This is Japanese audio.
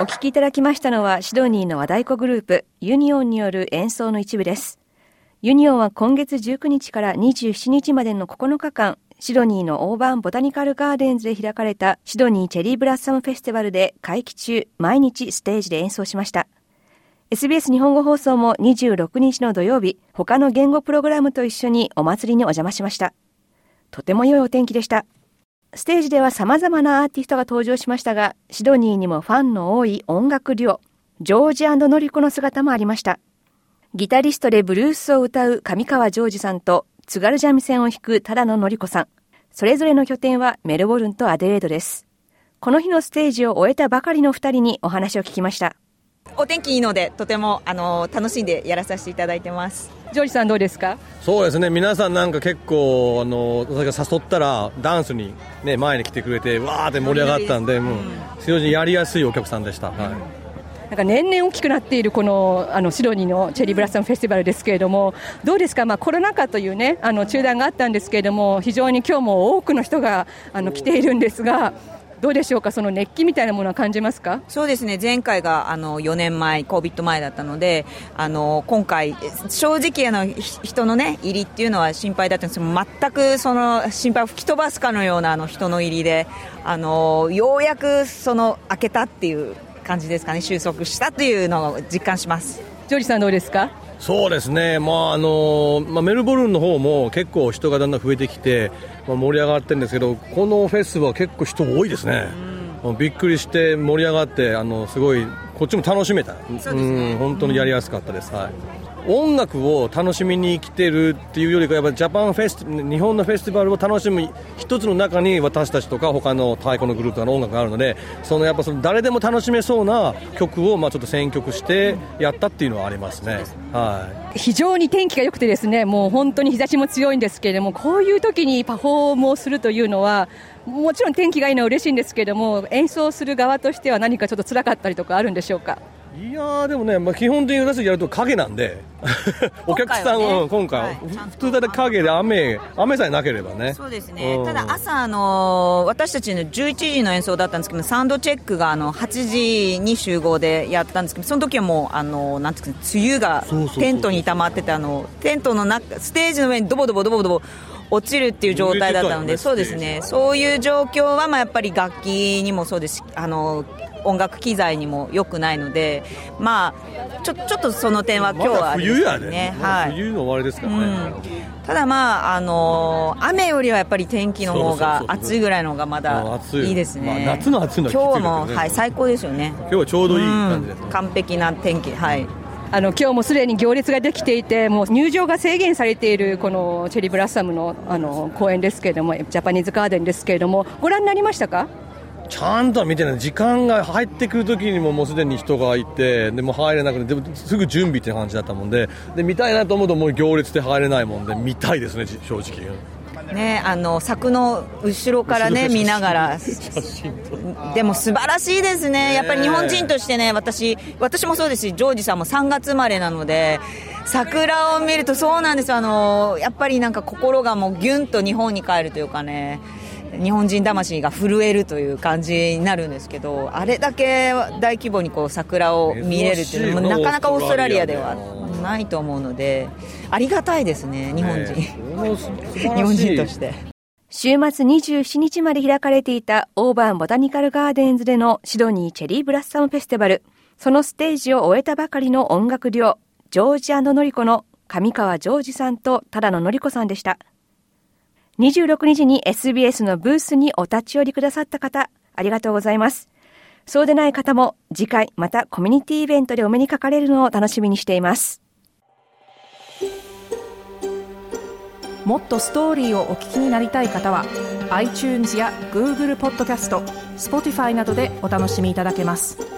お聴きいただきましたのはシドニーの和太鼓グループユニオンによる演奏の一部です。ユニオンは今月19日から27日までの9日間シドニーのオーバーンボタニカルガーデンズで開かれたシドニーチェリーブラッサムフェスティバルで会期中毎日ステージで演奏しました。SBS 日本語放送も26日の土曜日他の言語プログラムと一緒にお祭りにお邪魔しました。とても良いお天気でした。ステージでは様々なアーティストが登場しましたが、シドニーにもファンの多い音楽デュオ、ジョージノリコの姿もありました。ギタリストでブルースを歌う上川ジョージさんと津軽三味線を弾く只野典子さん。それぞれの拠点はメルボルンとアデレードです。この日のステージを終えたばかりの二人にお話を聞きました。お天気いいのでとてもあの楽しんでやらさせていただいてます。ジョージさんどうですか？そうですね。皆さんなんか結構あの私が誘ったらダンスに、ね、前に来てくれてわーって盛り上がったんで、もう非常にやりやすいお客さんでした、はい。なんか年々大きくなっているこのあのシドニーのチェリーブラッサムフェスティバルですけれども、どうですか、まあ、コロナ禍という、ね、あの中断があったんですけれども、非常に今日も多くの人があの来ているんですが、どうでしょうか、その熱気みたいなものは感じますか？そうですね。前回があの4年前、COVID 前だったのであの今回、正直あのひ人の、ね、入りっていうのは心配だったんです。けど全くその心配を吹き飛ばすかのようなあの人の入りであのようやくその開けたっていう感じですかね。収束したというのを実感します。ジョージさんどうですか？そうですね、まああのまあ、メルボルンの方も結構人がだんだん増えてきて、まあ、盛り上がってるんですけどこのフェスは結構人多いですね、もうびっくりして盛り上がってあのすごいこっちも楽しめた。そうん本当にやりやすかったです、はい、音楽を楽しみに来てるっていうよりかやっぱジャパンフェス日本のフェスティバルを楽しむ一つの中に私たちとか他の太鼓のグループの音楽があるのでそのやっぱその誰でも楽しめそうな曲をまあちょっと選曲してやったっていうのはありますね。はい。非常に天気が良くてですねもう本当に日差しも強いんですけれどもこういう時にパフォームをするというのはもちろん天気がいいのは嬉しいんですけれども演奏する側としては何かちょっと辛かったりとかあるんでしょうか？いやーでもね、まあ、基本的に私やると影なんで お客さんはね。今回普通だって影で雨雨さえなければね。そうですね、うん。ただ朝、あのー私たちの11時の演奏だったんですけどサウンドチェックがあの8時に集合でやったんですけどその時はもうあのなんていうか梅雨がテントに溜まっててあのテントの中ステージの上にドボドボドボドボ落ちるっていう状態だったので、そうですね。そういう状況はまあやっぱり楽器にもそうですしあの音楽機材にも良くないのでまあちょちょっとその点は今日はあれです冬やねはい。冬の終わりですからね、うん。ただまあ、あのー雨よりはやっぱり天気の方が暑いぐらいの方がまあだ暑い。いいですね、まあ夏の暑いのはきついです今日も、はい、最高ですよね。今日はちょうどいい感じです、うん完璧な天気。はい。あの今日もすでに行列ができていて、もう入場が制限されているこのチェリーブラッサムのあの公演ですけれども、ジャパニーズガーデンですけれども、ご覧になりましたか？ちゃんとは見てない。時間が入ってくる時にももうすでに人がいてでも入れなくてでもすぐ準備って感じだったもんで。で見たいなと思うともう行列で入れないもんで。見たいですねじ正直。ね、あの柵の後ろからね見ながら。でも素晴らしいですね、やっぱり日本人としてね私私もそうですしジョージさんも3月生まれなので桜を見るとそうなんです。よあのやっぱりなんか心がもうギュンと日本に帰るというかね日本人魂が震えるという感じになるんですけどあれだけ大規模にこう桜を見れるっていうのもななかなかオーストラリアではないと思うのでありがたいですね日本人、日本人として。週末27日まで開かれていたオーバーンボタニカルガーデンズでのシドニーチェリーブラッサムフェスティバル。そのステージを終えたばかりの音楽デュオ、ジョージノリコの上川ジョージさんと只野典子さんでした。26日に SBS のブースにお立ち寄りくださった方、ありがとうございます。そうでない方も次回またコミュニティイベントでお目にかかれるのを楽しみにしています。も、ってるんですけどこのフェスは結構人多いですね、そうでない方も次回またコミュニティイベントでお目にかかれるのを楽しみにしています。もっとストーリーをお聞きになりたい方は iTunes や Google ポッドキャスト Spotify などでお楽しみいただけます